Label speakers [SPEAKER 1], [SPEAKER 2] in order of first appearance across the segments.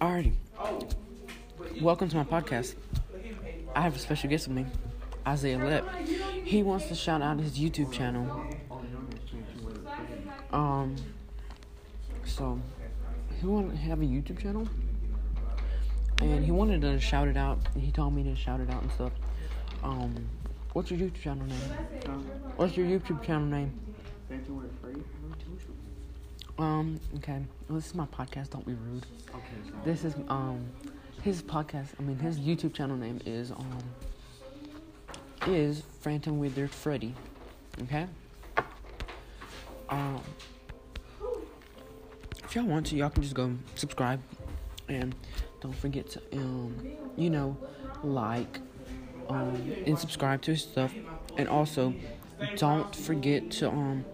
[SPEAKER 1] Alrighty. Welcome to my podcast. I have a special guest with me, Isaiah Lip. He wants to shout out his YouTube channel. Um, so he wanted to have a YouTube channel, and he wanted to shout it out. He told me to shout it out and stuff. Um, what's your YouTube channel name? What's your YouTube channel name? Um, okay. Well, this is my podcast. Don't be rude.
[SPEAKER 2] Okay.
[SPEAKER 1] This is um his podcast. I mean his YouTube channel name is um is Phantom Withered Freddy. Okay. Um. If y'all want to, y'all can just go subscribe, and don't forget to um you know like um and subscribe to his stuff, and also don't forget to um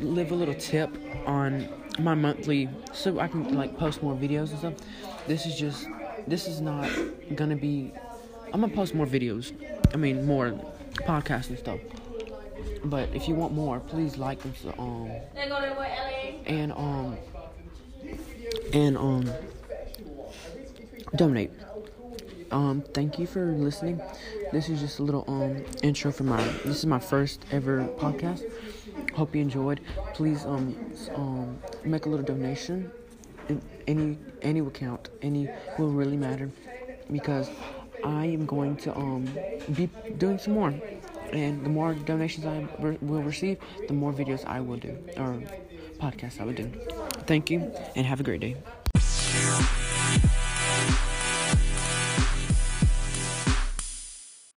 [SPEAKER 1] leave a little tip on my monthly so I can like post more videos and stuff. This is just this is not gonna be I'm gonna post more videos. I mean more podcasts and stuff. But if you want more, please like and um and um and um donate. Um, thank you for listening. This is just a little um intro for my. This is my first ever podcast. Hope you enjoyed. Please um um make a little donation. In Any any will count. Any will really matter because I am going to um be doing some more. And the more donations I re- will receive, the more videos I will do or podcasts I will do. Thank you and have a great day.